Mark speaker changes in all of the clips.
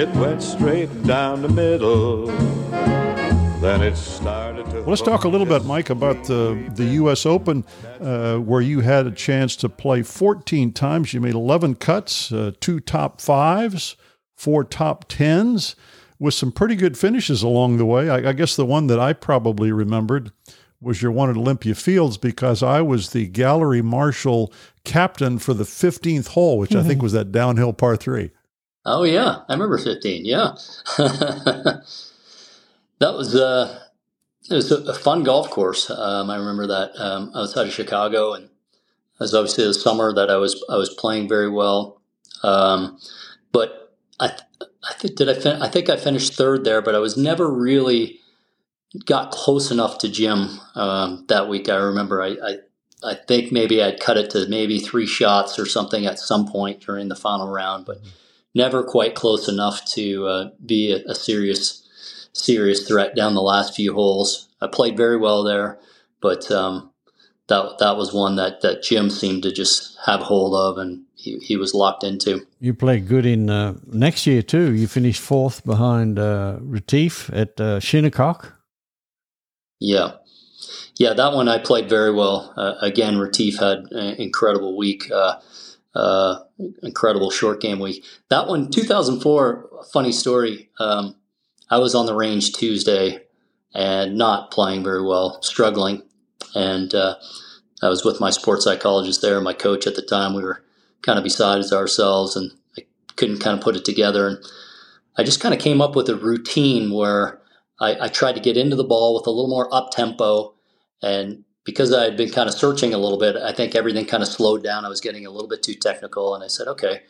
Speaker 1: It went straight down the middle. Then it started to.
Speaker 2: Well, let's talk a little bit, Mike, about the, the U.S. Open, uh, where you had a chance to play 14 times. You made 11 cuts, uh, two top fives, four top tens, with some pretty good finishes along the way. I, I guess the one that I probably remembered was your one at Olympia Fields because I was the gallery marshal captain for the 15th hole, which I think was that downhill par three.
Speaker 3: Oh yeah, I remember 15. Yeah, that was uh, it was a, fun golf course. Um, I remember that um, outside of Chicago, and it was obviously the summer that I was I was playing very well. Um, but I I think did I fin- I think I finished third there, but I was never really got close enough to Jim um, that week. I remember I, I I think maybe I'd cut it to maybe three shots or something at some point during the final round, but never quite close enough to uh, be a, a, serious serious threat down the last few holes. I played very well there, but um, that that was one that that Jim seemed to just have hold of, and he, he was locked into.
Speaker 4: You played good in uh, next year too. You finished fourth behind uh, Retief at uh, Shinnecock.
Speaker 3: Yeah. Yeah, that one I played very well. Uh, again, Retief had an incredible week, uh, incredible short game week. That one, 2004, funny story. Um, I was on the range Tuesday and not playing very well, struggling. And uh, I was with my sports psychologist there, my coach at the time. We were kind of beside ourselves and I couldn't kind of put it together. And I just kind of came up with a routine where I, I tried to get into the ball with a little more up tempo. And because I had been kind of searching a little bit, I think everything kind of slowed down. I was getting a little bit too technical. And I said, okay,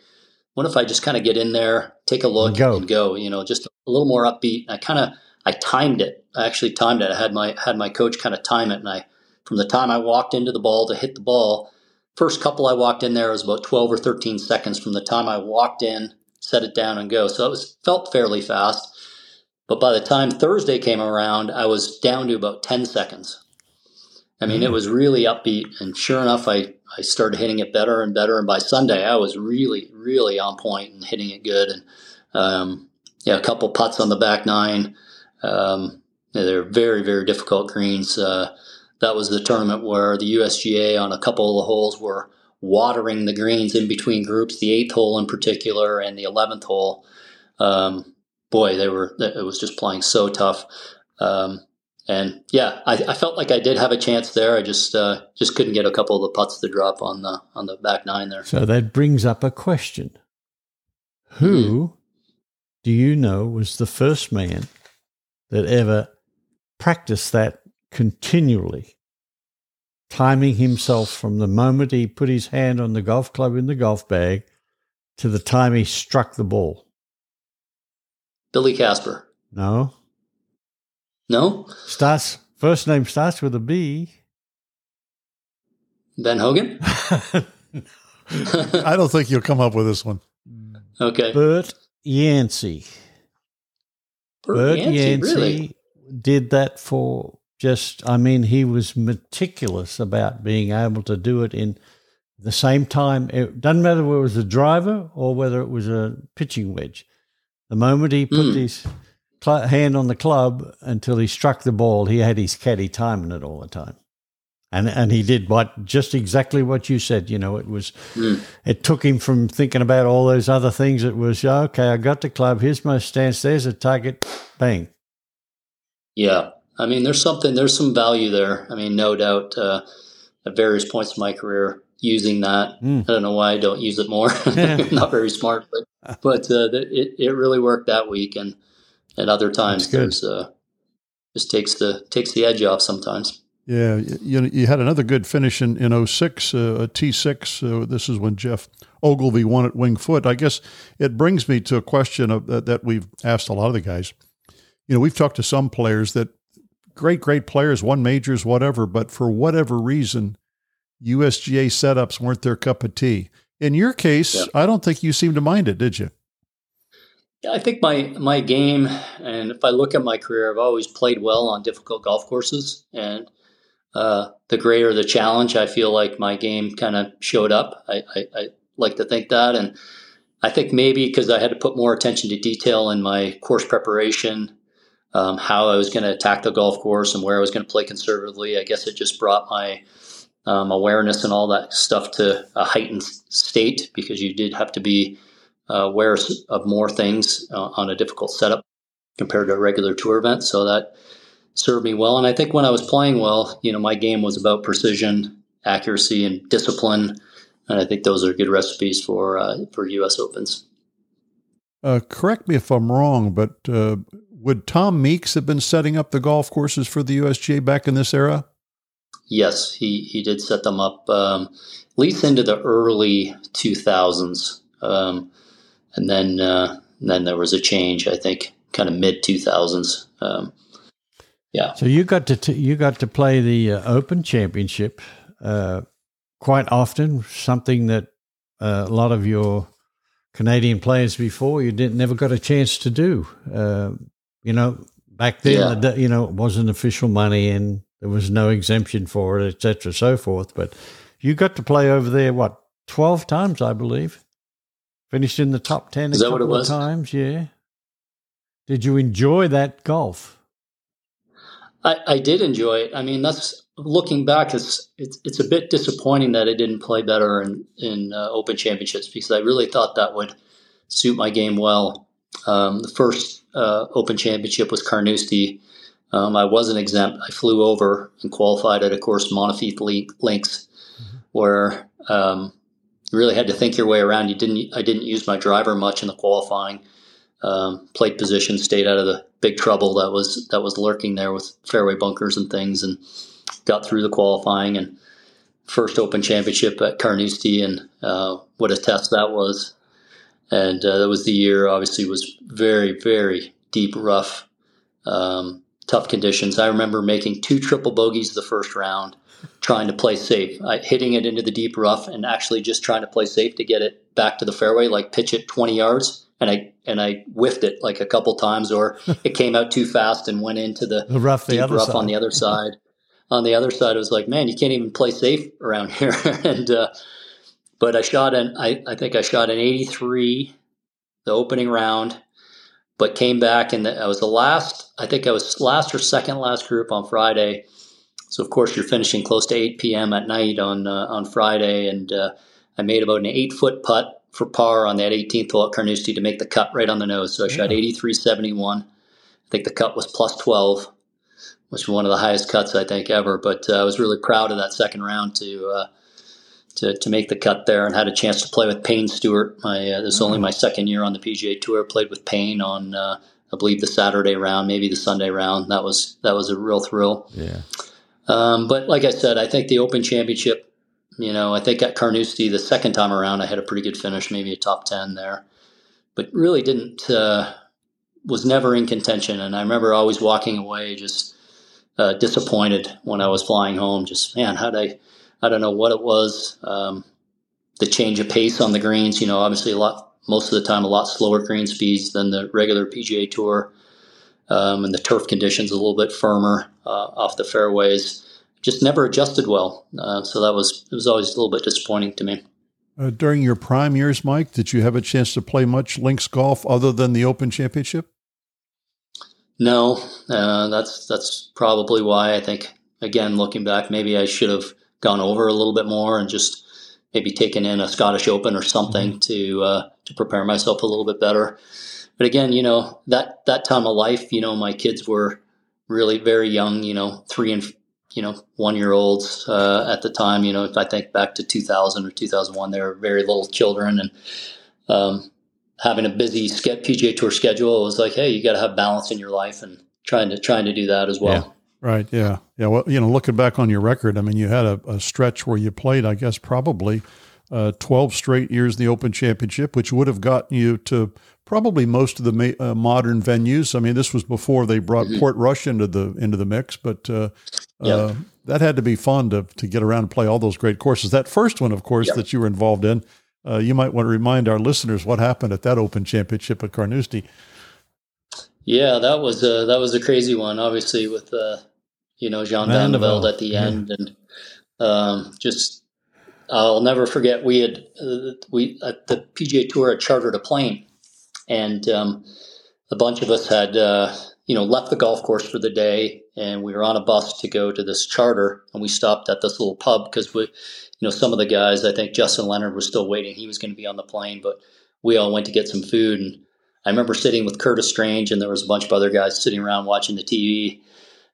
Speaker 3: what if I just kind of get in there, take a look, go. and go? You know, just a little more upbeat. And I kind of I timed it. I actually timed it. I had my had my coach kind of time it, and I from the time I walked into the ball to hit the ball, first couple I walked in there was about twelve or thirteen seconds from the time I walked in, set it down, and go. So it was felt fairly fast. But by the time Thursday came around, I was down to about 10 seconds. I mean, it mm. was really upbeat. And sure enough, I, I started hitting it better and better. And by Sunday, I was really, really on point and hitting it good. And um, yeah, a couple putts on the back nine. Um, they're very, very difficult greens. Uh, that was the tournament where the USGA on a couple of the holes were watering the greens in between groups, the eighth hole in particular and the 11th hole. Um, boy, they were it was just playing so tough. Um, and yeah, I, I, felt like I did have a chance there. I just uh, just couldn't get a couple of the putts to drop on the on the back nine there.
Speaker 4: So that brings up a question: Who mm-hmm. do you know was the first man that ever practiced that continually, timing himself from the moment he put his hand on the golf club in the golf bag to the time he struck the ball?
Speaker 3: Billy Casper.
Speaker 4: No.
Speaker 3: No?
Speaker 4: Starts first name starts with a B.
Speaker 3: Ben Hogan?
Speaker 2: I don't think you'll come up with this one.
Speaker 3: Okay.
Speaker 4: Bert Yancey.
Speaker 3: Bert, Bert Yancey, Yancey really?
Speaker 4: did that for just I mean he was meticulous about being able to do it in the same time. It doesn't matter whether it was a driver or whether it was a pitching wedge. The moment he put mm. his cl- hand on the club until he struck the ball, he had his caddy timing it all the time. And, and he did what just exactly what you said. You know, it was mm. it took him from thinking about all those other things. It was okay. I got the club. Here's my stance. There's a target. Bang.
Speaker 3: Yeah, I mean, there's something. There's some value there. I mean, no doubt. Uh, at various points in my career, using that. Mm. I don't know why I don't use it more. Not very smart, but but uh, it it really worked that week, and at other times there's uh, just takes the takes the edge off sometimes.
Speaker 2: Yeah, you you had another good finish in in 06, uh, a T6. Uh, this is when Geoff Ogilvy won at Winged Foot. I guess it brings me to a question of, uh, that we've asked a lot of the guys. You know, we've talked to some players that great, great players, won majors, whatever, but for whatever reason, USGA setups weren't their cup of tea. In your case, yeah. I don't think you seemed to mind it, did you?
Speaker 3: Yeah, I think my my game, and if I look at my career, I've always played well on difficult golf courses, and uh, the greater the challenge, I feel like my game kind of showed up. I, I, I, like to think that, and I think maybe because I had to put more attention to detail in my course preparation, um, how I was going to attack the golf course and where I was going to play conservatively. I guess it just brought my um, awareness and all that stuff to a heightened state because you did have to be aware of more things uh, on a difficult setup compared to a regular tour event. So that served me well. And I think when I was playing well, you know, my game was about precision, accuracy, and discipline. And I think those are good recipes for uh, for U.S. Opens.
Speaker 2: Uh, correct me if I'm wrong, but uh, would Tom Meeks have been setting up the golf courses for the USGA back in this era?
Speaker 3: Yes, he, he did set them up um, at least into the early 2000s. Um, and then uh, then there was a change, I think, kind of mid 2000s. Um, yeah.
Speaker 4: So you got to t- you got to play the uh, Open Championship uh, quite often, something that uh, a lot of your Canadian players before you didn't never got a chance to do. Uh, you know, back then, yeah. you know, it wasn't official money and there was no exemption for it, etc., so forth. But you got to play over there, what, 12 times, I believe? Finished in the top 10
Speaker 3: Is
Speaker 4: a couple of times, yeah. Did you enjoy that golf?
Speaker 3: I, I did enjoy it. I mean, that's looking back, it's, it's, it's a bit disappointing that I didn't play better in, in uh, Open Championships because I really thought that would suit my game well. Um, the first uh, Open Championship was Carnoustie. Um, I wasn't exempt. I flew over and qualified at a course Monifieth Links, mm-hmm. where um, you really had to think your way around. You didn't. I didn't use my driver much in the qualifying. Um, played position, stayed out of the big trouble that was that was lurking there with fairway bunkers and things, and got through the qualifying and first Open Championship at Carnoustie, and uh, what a test that was. And uh, that was the year. Obviously, was very very deep, rough, um, tough conditions. I remember making two triple bogeys the first round, trying to play safe, I, hitting it into the deep rough, and actually just trying to play safe to get it back to the fairway, like pitch it twenty yards and I and I whiffed it like a couple times, or it came out too fast and went into the,
Speaker 4: the rough, the
Speaker 3: rough
Speaker 4: side.
Speaker 3: on the other side. on the other side, it was like, man, you can't even play safe around here. and uh, but I shot an I, I think I shot an 83 the opening round, but came back and I was the last. I think I was last or second last group on Friday. So of course you're finishing close to 8 p.m. at night on uh, on Friday, and uh, I made about an eight foot putt for par on that 18th hole at Carnoustie to make the cut right on the nose. So I shot 83.71. I think the cut was plus 12, which was one of the highest cuts I think ever. But uh, I was really proud of that second round to uh, to to make the cut there, and had a chance to play with Payne Stewart. My uh, this is only mm. my second year on the PGA Tour. Played with Payne on uh, I believe the Saturday round, maybe the Sunday round. That was that was a real thrill.
Speaker 4: Yeah.
Speaker 3: Um, but like I said, I think the Open Championship you know, I think at Carnoustie the second time around I had a pretty good finish, maybe a top ten there, but really didn't uh, was never in contention. And I remember always walking away just uh, disappointed when I was flying home. Just man, how did I? I don't know what it was. Um, the change of pace on the greens. You know, obviously a lot most of the time a lot slower green speeds than the regular PGA Tour, um, and the turf conditions a little bit firmer uh, off the fairways just never adjusted well. Uh, so that was it was always a little bit disappointing to me.
Speaker 2: Uh, during your prime years, Mike, did you have a chance to play much links golf other than the Open Championship?
Speaker 3: No, uh, that's that's probably why I think again looking back, maybe I should have gone over a little bit more and just maybe taken in a Scottish Open or something mm-hmm. to uh, to prepare myself a little bit better. But again, you know that that time of life, you know, my kids were really very young, you know, three and you know, one year olds uh, at the time. You know, if I think back to 2000 or 2001, they were very little children, and um, having a busy PGA Tour schedule, it was like, hey, you got to have balance in your life, and trying to trying to do that as well.
Speaker 2: Yeah. Right. Yeah. Yeah. Well, you know, looking back on your record, I mean, you had a, a stretch where you played, I guess, probably uh, 12 straight years in the Open Championship, which would have gotten you to probably most of the ma- uh, modern venues. I mean, this was before they brought mm-hmm. Portrush into the into the mix, but uh, yep. uh, that had to be fun to to get around and play all those great courses. That first one, of course, yep. that you were involved in. Uh, you might want to remind our listeners what happened at that Open Championship at Carnoustie.
Speaker 3: Yeah, that was a, that was a crazy one. Obviously, with uh, you know Jean Van de Velde at the end, yeah. and um, just I'll never forget. We had uh, we at the PGA Tour had chartered a plane, and um, a bunch of us had uh, you know left the golf course for the day, and we were on a bus to go to this charter, and we stopped at this little pub because we, you know, some of the guys. I think Justin Leonard was still waiting; he was going to be on the plane, but we all went to get some food, and I remember sitting with Curtis Strange, and there was a bunch of other guys sitting around watching the TV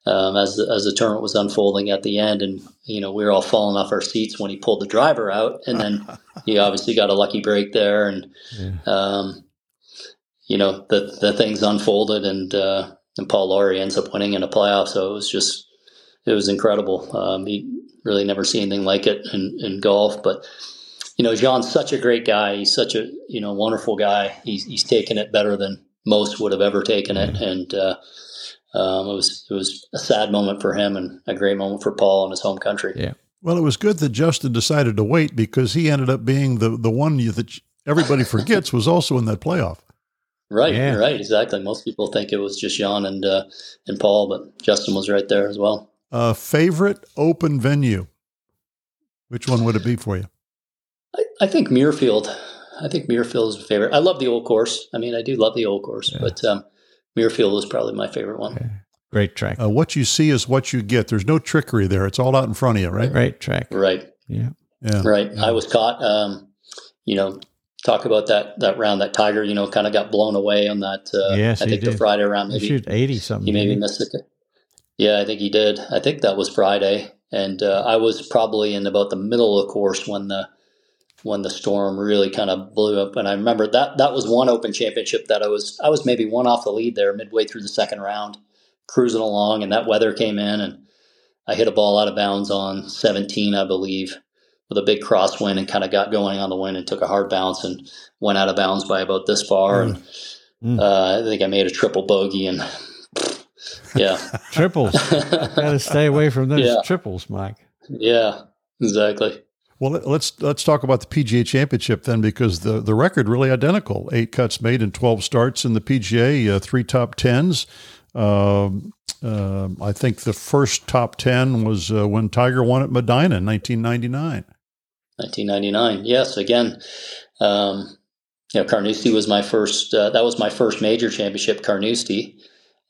Speaker 3: um, as the, as the tournament was unfolding at the end, and you know we were all falling off our seats when he pulled the driver out, and then he obviously got a lucky break there, and yeah. um, you know the the things unfolded, and uh, and Paul Lawrie ends up winning in a playoff, so it was just it was incredible. Um, he really never seen anything like it in, in golf, but you know Jean's such a great guy. He's such a you know wonderful guy. He's he's taken it better than most would have ever taken it, and uh, um, it was it was a sad moment for him and a great moment for Paul and his home country.
Speaker 4: Yeah.
Speaker 2: Well, it was good that Justin decided to wait because he ended up being the the one that everybody forgets was also in that playoff.
Speaker 3: Right, yeah. right, exactly. Most people think it was just Jean and uh, and Paul, but Justin was right there as well.
Speaker 2: Uh, favorite open venue? Which one would it be for you?
Speaker 3: I, I think Muirfield. I think Muirfield is a favorite. I love the old course. I mean, I do love the old course, yeah. but um, Muirfield was probably my favorite one. Okay.
Speaker 4: Great track.
Speaker 2: Uh, what you see is what you get. There's no trickery there. It's all out in front of you, right?
Speaker 4: Right track.
Speaker 3: Right.
Speaker 4: Yeah.
Speaker 2: Yeah.
Speaker 3: Right. Yeah. I was caught. Um, you know, talk about that that round that Tiger, you know, kind of got blown away on that. Uh,
Speaker 4: yes,
Speaker 3: I think the Friday round.
Speaker 4: Maybe he shoot eighty something.
Speaker 3: He maybe maybe. missed it. Yeah, I think he did. I think that was Friday, and uh, I was probably in about the middle of the course when the when the storm really kind of blew up. And I remember that that was one Open Championship that I was I was maybe one off the lead there midway through the second round, cruising along, and that weather came in, and I hit a ball out of bounds on 17, I believe, with a big crosswind, and kind of got going on the wind and took a hard bounce and went out of bounds by about this far, mm. and mm. Uh, I think I made a triple bogey and. Yeah,
Speaker 4: triples. Got to stay away from those yeah. triples, Mike.
Speaker 3: Yeah, exactly.
Speaker 2: Well, let's let's talk about the PGA Championship then, because the the record really identical: eight cuts made in twelve starts in the PGA, uh, three top tens. Uh, I think the first top ten was uh, when Tiger won at Medinah in 1999.
Speaker 3: 1999, yes. Again, um, you know, Carnoustie was my first. Uh, that was my first major championship, Carnoustie,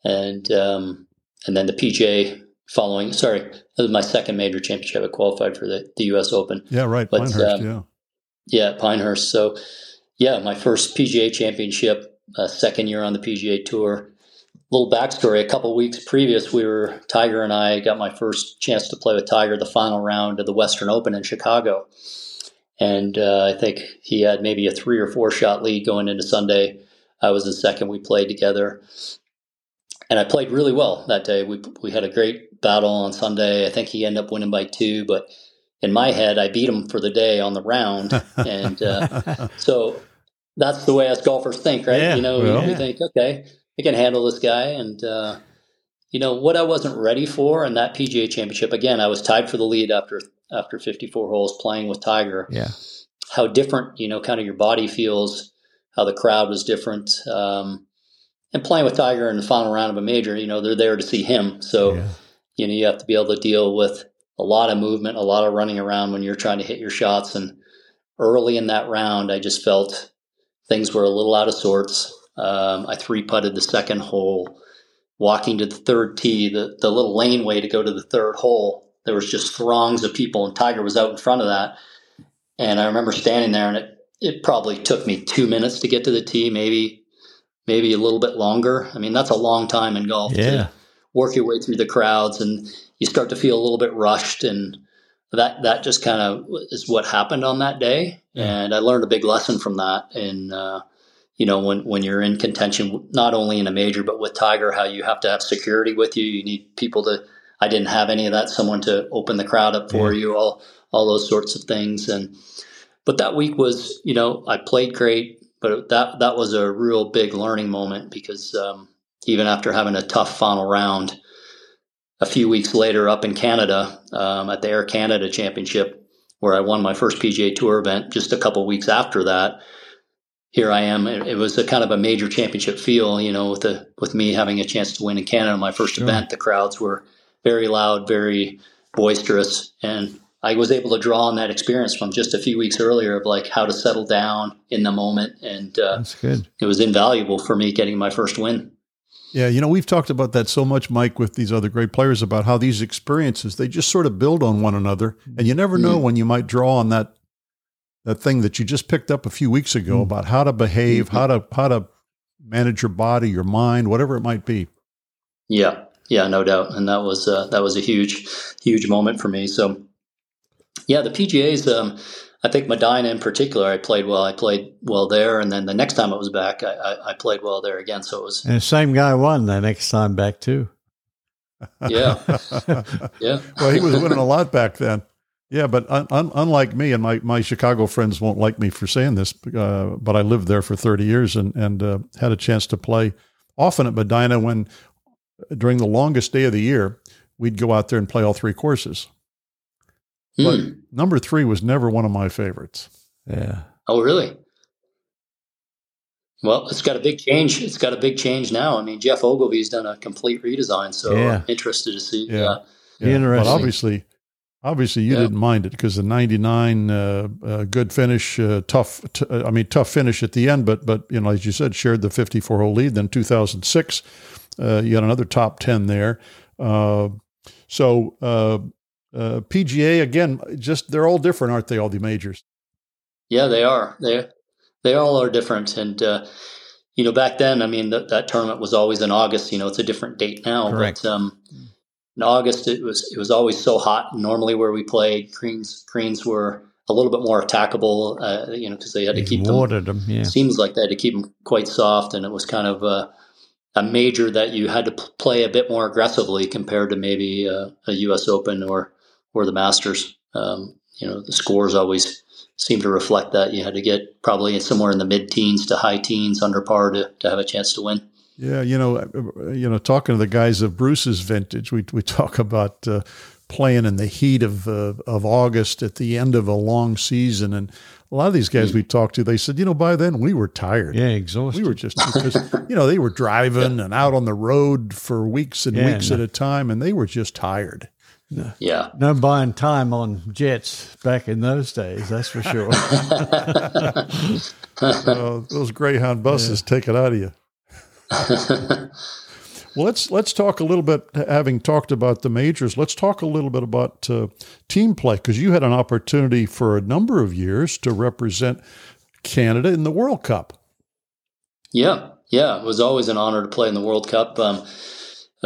Speaker 3: and um, and then the PGA following. Sorry, that was my second major championship. I qualified for the, the U.S. Open.
Speaker 2: Yeah, right. But, Pinehurst, um, yeah.
Speaker 3: Yeah, Pinehurst. So, yeah, my first PGA championship, uh, second year on the PGA Tour. Little backstory: a couple weeks previous, we were Tiger and I got my first chance to play with Tiger the final round of the Western Open in Chicago, and uh, I think he had maybe a three or four shot lead going into Sunday. I was in second. We played together, and I played really well that day. We we had a great battle on Sunday. I think he ended up winning by two, but in my head, I beat him for the day on the round, and uh, so that's the way us golfers think, right?
Speaker 4: Yeah,
Speaker 3: you know,
Speaker 4: well,
Speaker 3: we,
Speaker 4: yeah.
Speaker 3: think, okay, I can handle this guy, and uh, you know what I wasn't ready for in that PGA Championship. Again, I was tied for the lead after after 54 holes playing with Tiger.
Speaker 4: Yeah,
Speaker 3: how different, you know, kind of your body feels, how the crowd was different. Um, and playing with Tiger in the final round of a major, you know, they're there to see him. So, yeah. You know, you have to be able to deal with a lot of movement, a lot of running around when you're trying to hit your shots. And early in that round, I just felt things were a little out of sorts. Um, I three putted the second hole, walking to the third tee, the, the little laneway to go to the third hole. There was just throngs of people, and Tiger was out in front of that. And I remember standing there, and it, it probably took me two minutes to get to the tee, maybe maybe a little bit longer. I mean, that's a long time in golf
Speaker 4: yeah.
Speaker 3: to work your way through the crowds and you start to feel a little bit rushed and that that just kind of is what happened on that day yeah. and I learned a big lesson from that and uh, you know when when you're in contention not only in a major but with Tiger how you have to have security with you you need people to I didn't have any of that someone to open the crowd up for yeah. you all all those sorts of things and but that week was you know I played great but that that was a real big learning moment because um, even after having a tough final round, a few weeks later up in Canada um, at the Air Canada Championship, where I won my first PGA Tour event, just a couple weeks after that, here I am. It, it, was a kind of a major championship feel, you know, with the with me having a chance to win in Canada, my first sure. event. The crowds were very loud, very boisterous, and I was able to draw on that experience from just a few weeks earlier of like how to settle down in the moment, and uh,
Speaker 4: That's good.
Speaker 3: it was invaluable for me getting my first win.
Speaker 2: Yeah, you know, we've talked about that so much, Mike, with these other great players about how these experiences they just sort of build on one another, and you never know
Speaker 3: Mm.
Speaker 2: when you might draw on that that thing that you just picked up a few weeks ago
Speaker 4: Mm.
Speaker 2: about how to behave, how to how to manage your body, your mind, whatever it might be.
Speaker 3: Yeah, yeah, no doubt, and that was uh, that was a huge, huge moment for me. So, yeah, the PGA's. Um, I think Medinah in particular, I played well. I played well there, and then the next time it was back, I, I, I played well there again. So it was,
Speaker 4: And the same guy won the next time back too.
Speaker 3: yeah, yeah,
Speaker 2: well, he was winning a lot back then. Yeah, but un- un- unlike me, and my, my Chicago friends won't like me for saying this, uh, but I lived there for 30 years and, and uh, had a chance to play often at Medinah when, during the longest day of the year, we'd go out there and play all three courses. But
Speaker 3: Hmm.
Speaker 2: number three was never one of my favorites.
Speaker 4: Yeah.
Speaker 3: Oh, really? Well, it's got a big change. It's got a big change now. I mean, Geoff Ogilvy's done a complete redesign, so
Speaker 4: Yeah.
Speaker 3: I'm interested to see.
Speaker 2: Yeah.
Speaker 3: Yeah,
Speaker 2: But obviously, obviously you
Speaker 3: Yeah.
Speaker 2: didn't mind it because the 99 uh, uh, good finish, uh, tough, t- uh, I mean, tough finish at the end, but, but, you know, as you said, shared the 54 hole lead. Then 2006, uh, you had another top 10 there. Uh, so, uh, PGA again, just they're all different, aren't they? All the majors.
Speaker 3: yeah, they are. They they all are different, and uh, you know, back then, I mean, that that tournament was always in August. You know, it's a different date now,
Speaker 4: Correct.
Speaker 3: but um, in August it was it was always so hot. Normally, where we played, greens greens were a little bit more attackable. Uh, you know, because they had to
Speaker 4: He
Speaker 3: keep them
Speaker 4: watered them. Yeah.
Speaker 3: seems like they had to keep them quite soft, and it was kind of a, a major that you had to p- play a bit more aggressively compared to maybe uh, a U.S. Open or or the Masters. Um, you know, the scores always seem to reflect that. You had to get probably somewhere in the mid-teens to high teens under par to, to have a chance to win.
Speaker 2: Yeah, you know, uh, you know, talking to the guys of Bruce's vintage, we we talk about uh, playing in the heat of uh, of August at the end of a long season, and a lot of these guys we talked to, they said, you know, by then we were tired.
Speaker 4: Yeah, exhausted.
Speaker 2: We were just because you know they were driving and out on the road for weeks and
Speaker 4: Yeah,
Speaker 2: weeks
Speaker 4: no.
Speaker 2: at a time, and they were just tired.
Speaker 3: Yeah,
Speaker 4: no buying time on jets back in those days, that's for sure.
Speaker 2: Uh, those Greyhound buses take it out of you. Well, let's let's talk a little bit. Having talked about the majors, let's talk a little bit about uh, team play because you had an opportunity for a number of years to represent Canada in the World Cup.
Speaker 3: yeah, yeah. It was always an honor to play in the World Cup. Um,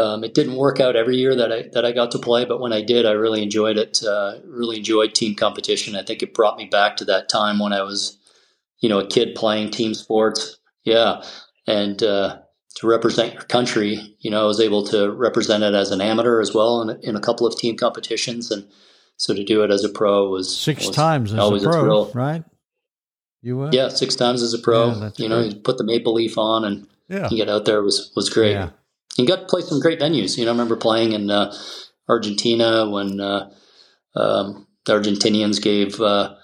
Speaker 3: um, it didn't work out every year that I that I got to play, but when I did, I really enjoyed it. Uh, really enjoyed team competition. I think it brought me back to that time when I was, you know, a kid playing team sports. Yeah, and uh, to represent your country, you know, I was able to represent it as an amateur as well in, in a couple of team competitions, and so to do it as a pro was
Speaker 4: Six
Speaker 3: was
Speaker 4: times as a
Speaker 3: always
Speaker 4: pro,
Speaker 3: thrill.
Speaker 4: right? You were?
Speaker 3: Yeah, six times as a pro.
Speaker 4: Yeah,
Speaker 3: you know,
Speaker 4: great.
Speaker 3: you put the maple leaf on and
Speaker 2: Yeah,
Speaker 3: you get out there was was great.
Speaker 4: Yeah.
Speaker 3: You got to play some great venues. You know, I remember playing in uh, Argentina when uh, um, the Argentinians gave uh,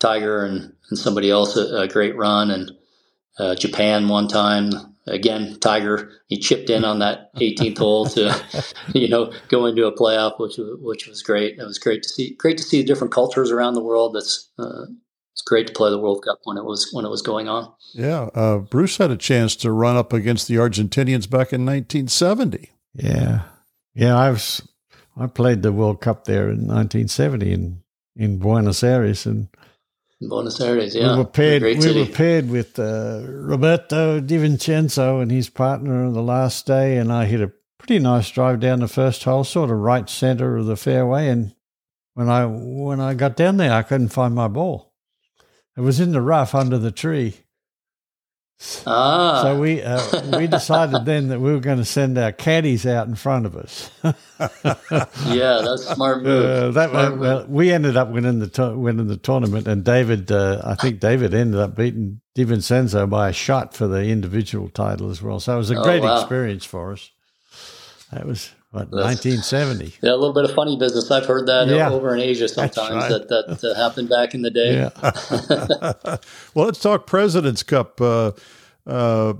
Speaker 3: Tiger and, and somebody else a, a great run, and uh, Japan one time. Again, Tiger he chipped in on that 18th hole to, you know, go into a playoff, which was- which was great. It was great to see. Great to see the different cultures around the world. That's uh, it's great to play the World Cup when it was when it was going on.
Speaker 2: yeah. Uh, Bruce had a chance to run up against the Argentinians back in 1970.
Speaker 4: Yeah. Yeah, I was I played the World Cup there in 1970 in in Buenos Aires and
Speaker 3: In Buenos Aires, yeah,
Speaker 4: we were paired we
Speaker 3: city.
Speaker 4: were paired with uh, Roberto De Vicenzo and his partner on the last day and I hit a pretty nice drive down the first hole sort of right center of the fairway and when I when I got down there I couldn't find my ball. It was in the rough under the tree.
Speaker 3: Ah,
Speaker 4: So we uh, we decided then that we were going to send our caddies out in front of us.
Speaker 3: yeah, that's smart move.
Speaker 4: Uh, that
Speaker 3: Smart
Speaker 4: well, we ended up winning the to- winning the tournament, and David, uh, I think David ended up beating De Vicenzo by a shot for the individual title as well. So it was a
Speaker 3: Oh,
Speaker 4: great
Speaker 3: wow.
Speaker 4: experience for us. That was what 1970.
Speaker 3: Yeah, a little bit of funny business. I've heard that
Speaker 4: Yeah.
Speaker 3: over in Asia sometimes
Speaker 4: right.
Speaker 3: that that uh, happened back in the day.
Speaker 4: Yeah,
Speaker 2: well, let's talk President's Cup. Uh, uh,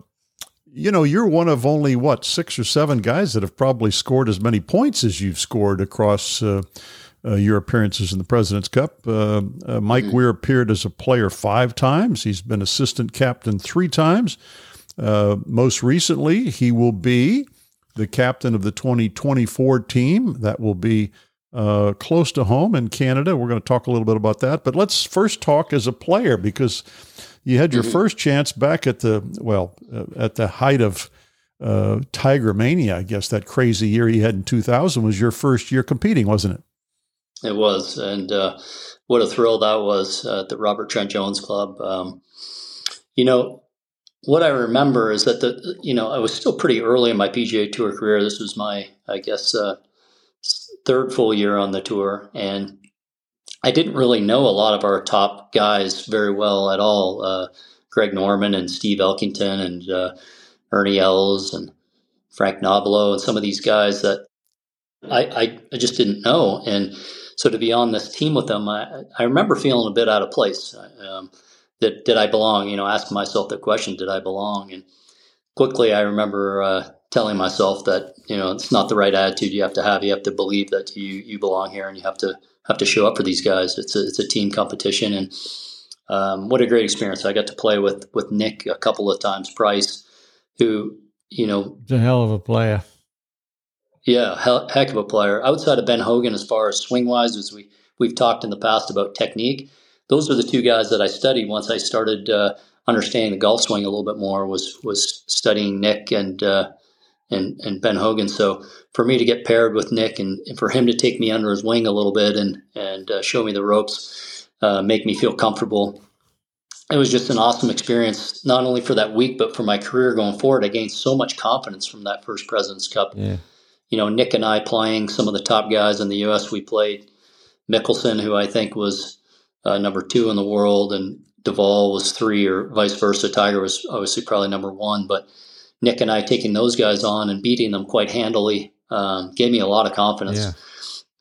Speaker 2: you know, you're one of only what six or seven guys that have probably scored as many points as you've scored across uh, uh, your appearances in the President's Cup. Uh, uh, Mike mm-hmm. Weir appeared as a player five times. He's been assistant captain three times. Uh, most recently, he will be the captain of the 2024 team. That will be uh, close to home in Canada. We're going to talk a little bit about that. But let's first talk as a player because you had your mm-hmm. first chance back at the, well, uh, at the height of uh, Tiger Mania, I guess that crazy year you had in 2000 was your first year competing, wasn't it?
Speaker 3: It was. And uh, what a thrill that was at the Robert Trent Jones Club. Um, you know, what I remember is that the, you know, I was still pretty early in my PGA Tour career. This was my, I guess, uh, third full year on the tour. And I didn't really know a lot of our top guys very well at all. Uh, Greg Norman and Steve Elkington and uh, Ernie Els and Frank Nobilo and some of these guys that I, I, I, just didn't know. And so to be on this team with them, I, I remember feeling a bit out of place. Um, that did I belong? You know, asking myself the question, did I belong? And quickly, I remember uh, telling myself that you know it's not the right attitude you have to have. You have to believe that you you belong here, and you have to have to show up for these guys. It's a it's a team competition, and um, what a great experience! I got to play with with Nick a couple of times. Price, who you know,
Speaker 4: a hell of a player.
Speaker 3: Yeah, hell, heck of a player. Outside of Ben Hogan, as far as swing wise, as we we've talked in the past about technique, those are the two guys that I studied once I started uh, understanding the golf swing a little bit more. Was was studying Nick and uh, and and Ben Hogan. So for me to get paired with Nick and, and for him to take me under his wing a little bit and and uh, show me the ropes, uh, make me feel comfortable. It was just an awesome experience, not only for that week, but for my career going forward. I gained so much confidence from that first President's Cup.
Speaker 4: Yeah
Speaker 3: you know, Nick and I playing some of the top guys in the U.S. We played Mickelson, who I think was uh, number two in the world, and Duval was three, or vice versa. Tiger was obviously probably number one, but Nick and I taking those guys on and beating them quite handily um, gave me a lot of confidence.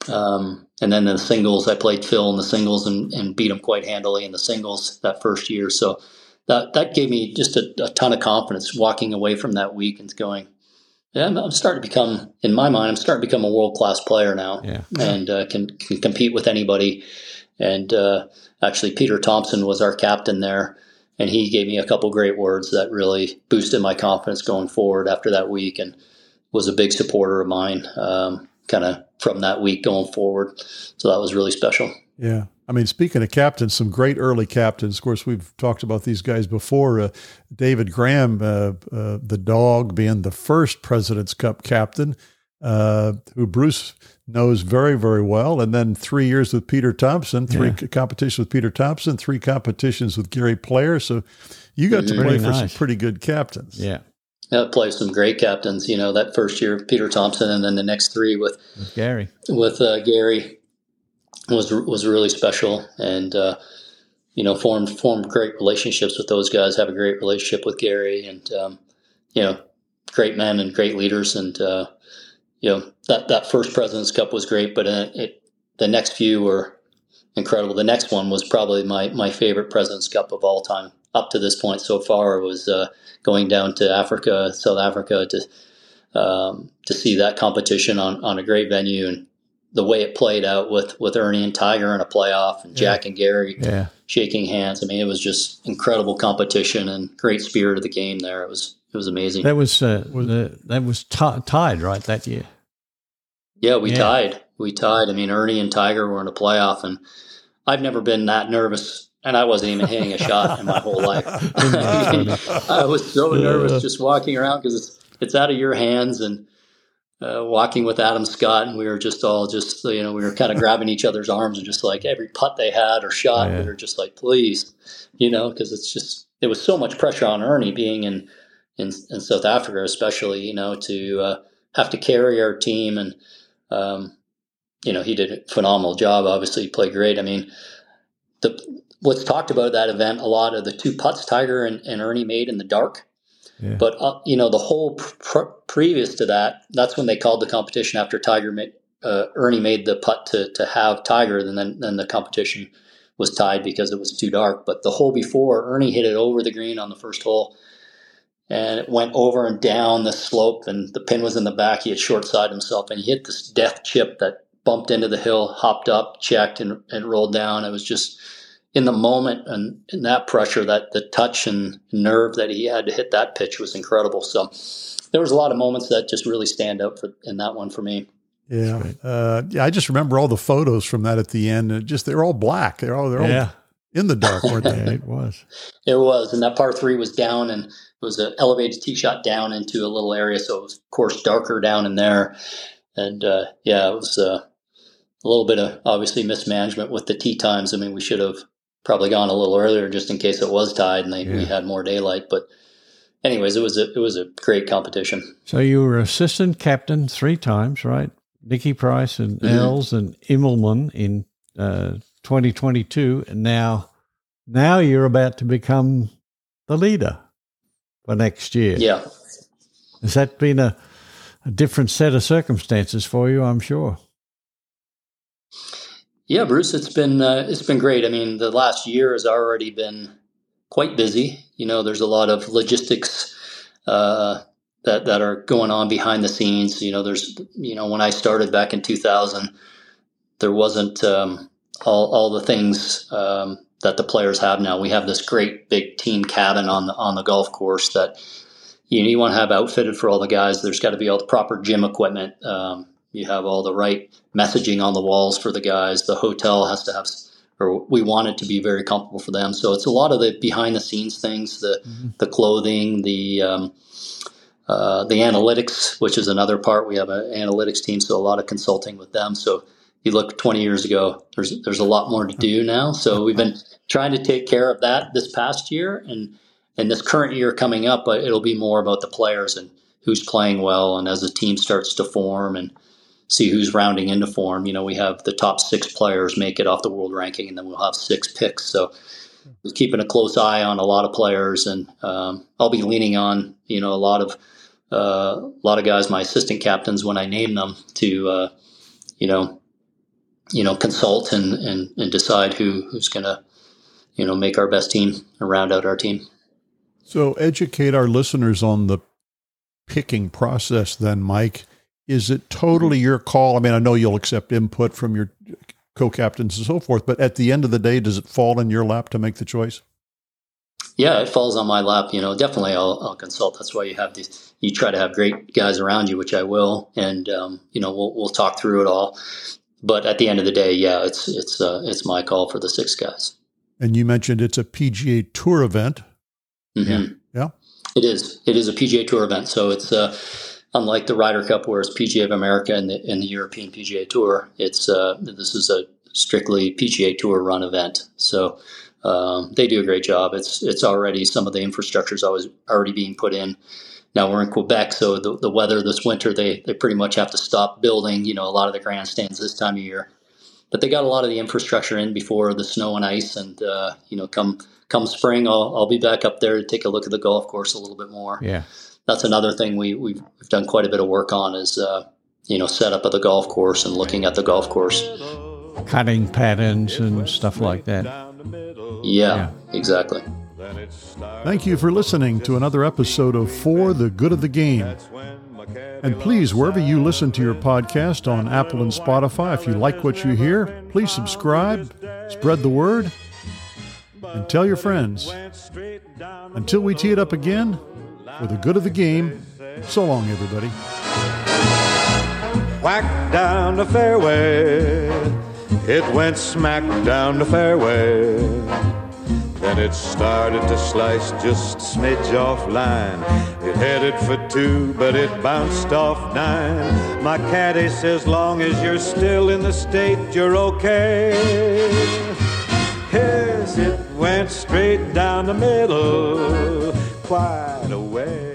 Speaker 3: Yeah. Um, and then the singles, I played Phil in the singles and, and beat him quite handily in the singles that first year. So that that gave me just a, a ton of confidence walking away from that week and going, yeah, I'm, I'm, starting to become, in my mind, I'm starting to become a world class player now,
Speaker 4: yeah.
Speaker 3: and uh, can can compete with anybody. And uh, actually, Peter Thomson was our captain there, and he gave me a couple great words that really boosted my confidence going forward after that week, and was a big supporter of mine, um, kind of from that week going forward. So that was really special.
Speaker 2: Yeah. I mean, speaking of captains, some great early captains. Of course, we've talked about these guys before. Uh, David Graham, uh, uh, the dog, being the first President's Cup captain, uh, who Bruce knows very, very well. And then three years with Peter Thomson, three yeah. competitions with Peter Thomson, three competitions with Gary Player. So you got to play for some pretty good captains.
Speaker 4: Yeah.
Speaker 3: Yeah, play some great captains. You know, that first year, Peter Thomson, and then the next three with,
Speaker 4: with Gary.
Speaker 3: With uh, Gary was was really special, and uh, you know formed formed great relationships with those guys. Have a great relationship with Gary, and um, you know great men and great leaders. And uh, you know that that first Presidents Cup was great, but uh, it, the next few were incredible. The next one was probably my my favorite Presidents Cup of all time up to this point so far. It was uh, going down to Africa, South Africa to um, to see that competition on on a great venue and the way it played out with with Ernie and Tiger in a playoff and Jack
Speaker 4: yeah.
Speaker 3: and Gary
Speaker 4: yeah.
Speaker 3: shaking hands. I mean, it was just incredible competition and great spirit of the game there. It was it was amazing.
Speaker 4: That was uh, that was t- tied right that year.
Speaker 3: Yeah, we yeah. tied. We tied. I mean, Ernie and Tiger were in a playoff, and I've never been that nervous. And I wasn't even hitting a shot in my whole life. I, mean, I was so nervous just walking around because it's it's out of your hands and uh, walking with Adam Scott, and we were just all just you know we were kind of grabbing each other's arms and just like every putt they had or shot, yeah. we were just like please, you know, because it's just it was so much pressure on Ernie being in in, in South Africa, especially you know to uh, have to carry our team, and um, you know he did a phenomenal job. Obviously, he played great. I mean, the what's talked about that event a lot of the two putts Tiger and, and Ernie made in the dark but uh, you know, the whole pr- previous to that, that's when they called the competition after Tiger made, uh, Ernie made the putt to to have Tiger, and then then the competition was tied because it was too dark. But the hole before, Ernie hit it over the green on the first hole, and it went over and down the slope, and the pin was in the back. He had short side himself, and he hit this death chip that bumped into the hill, hopped up, checked, and, and rolled down. It was just in the moment and in that pressure, that the touch and nerve that he had to hit that pitch was incredible. So there was a lot of moments that just really stand out for in that one for me.
Speaker 2: Yeah, uh, yeah. I just remember all the photos from that at the end. And just they're all black. They're all they're
Speaker 4: Yeah.
Speaker 2: all in the dark, weren't they?
Speaker 4: It was.
Speaker 3: It was, and that par three was down, and it was an elevated tee shot down into a little area, so it was, of course, darker down in there. And uh, yeah, it was uh, a little bit of obviously mismanagement with the tee times. I mean, we should have probably gone a little earlier just in case it was tied and they, we had more daylight. But anyways, it was a it was a great competition.
Speaker 4: So you were assistant captain three times, right? Nicky Price and
Speaker 3: Mhm.
Speaker 4: Els and Immelman in uh, 2022, and now now you're about to become the leader for next year.
Speaker 3: Yeah.
Speaker 4: Has that been a, a different set of circumstances for you? I'm sure.
Speaker 3: Yeah, Bruce, it's been uh, it's been great. I mean, the last year has already been quite busy. You know, there's a lot of logistics uh, that that are going on behind the scenes. You know, there's you know when I started back in 2000, there wasn't um, all all the things um, that the players have now. We have this great big team cabin on the on the golf course that you know, you want to have outfitted for all the guys. There's got to be all the proper gym equipment. Um, you have all the right messaging on the walls for the guys. The hotel has to have, or we want it to be very comfortable for them. So it's a lot of the behind the scenes things, the the clothing, the um, uh, the analytics, which is another part. We have an analytics team, so a lot of consulting with them. So you look 20 years ago, there's there's a lot more to do now. So we've been trying to take care of that this past year, and and this current year coming up, but it'll be more about the players and who's playing well, and as the team starts to form and see who's rounding into form. You know, we have the top six players make it off the world ranking, and then we'll have six picks. So we're keeping a close eye on a lot of players, and um, I'll be leaning on you know a lot of uh, a lot of guys, my assistant captains, when I name them to uh, you know you know consult and and, and decide who who's going to you know make our best team and round out our team.
Speaker 2: So educate our listeners on the picking process then, Mike. Is it totally your call? I mean, I know you'll accept input from your co-captains and so forth, but at the end of the day, does it fall in your lap to make the choice?
Speaker 3: Yeah, it falls on my lap. You know, definitely I'll, I'll consult. That's why you have these. You try to have great guys around you, which I will, and um, you know we'll we'll talk through it all. But at the end of the day, yeah, it's it's uh, it's my call for the six guys.
Speaker 2: And you mentioned it's a PGA Tour event.
Speaker 3: Mhm.
Speaker 2: Yeah.
Speaker 3: It is. It is a PGA Tour event, so it's uh, unlike the Ryder Cup, where it's PGA of America and the, and the European PGA Tour. It's uh, this is a strictly PGA Tour run event. So um, they do a great job. It's it's already some of the infrastructure is always already being put in. Now we're in Quebec, so the, the weather this winter they they pretty much have to stop building. You know, a lot of the grandstands this time of year, but they got a lot of the infrastructure in before the snow and ice, and uh, you know, come come spring, I'll I'll be back up there to take a look at the golf course a little bit more.
Speaker 4: Yeah.
Speaker 3: That's another thing we we've, we've done quite a bit of work on is uh, you know setup of the golf course and looking at the golf course.
Speaker 4: Cutting patterns and stuff like that.
Speaker 3: Yeah, exactly.
Speaker 2: Thank you for listening to another episode of For the Good of the Game. And please, wherever you listen to your podcast on Apple and Spotify, if you like what you hear, please subscribe, spread the word, and tell your friends. Until we tee it up again, for the good of the game, so long, everybody.
Speaker 1: Whack down the fairway. It went smack down the fairway. Then it started to slice just smidge off line. Headed for two, but it bounced off nine. My caddy says, long as you're still in the state, you're okay. Yes, it went straight down the middle, quite a way.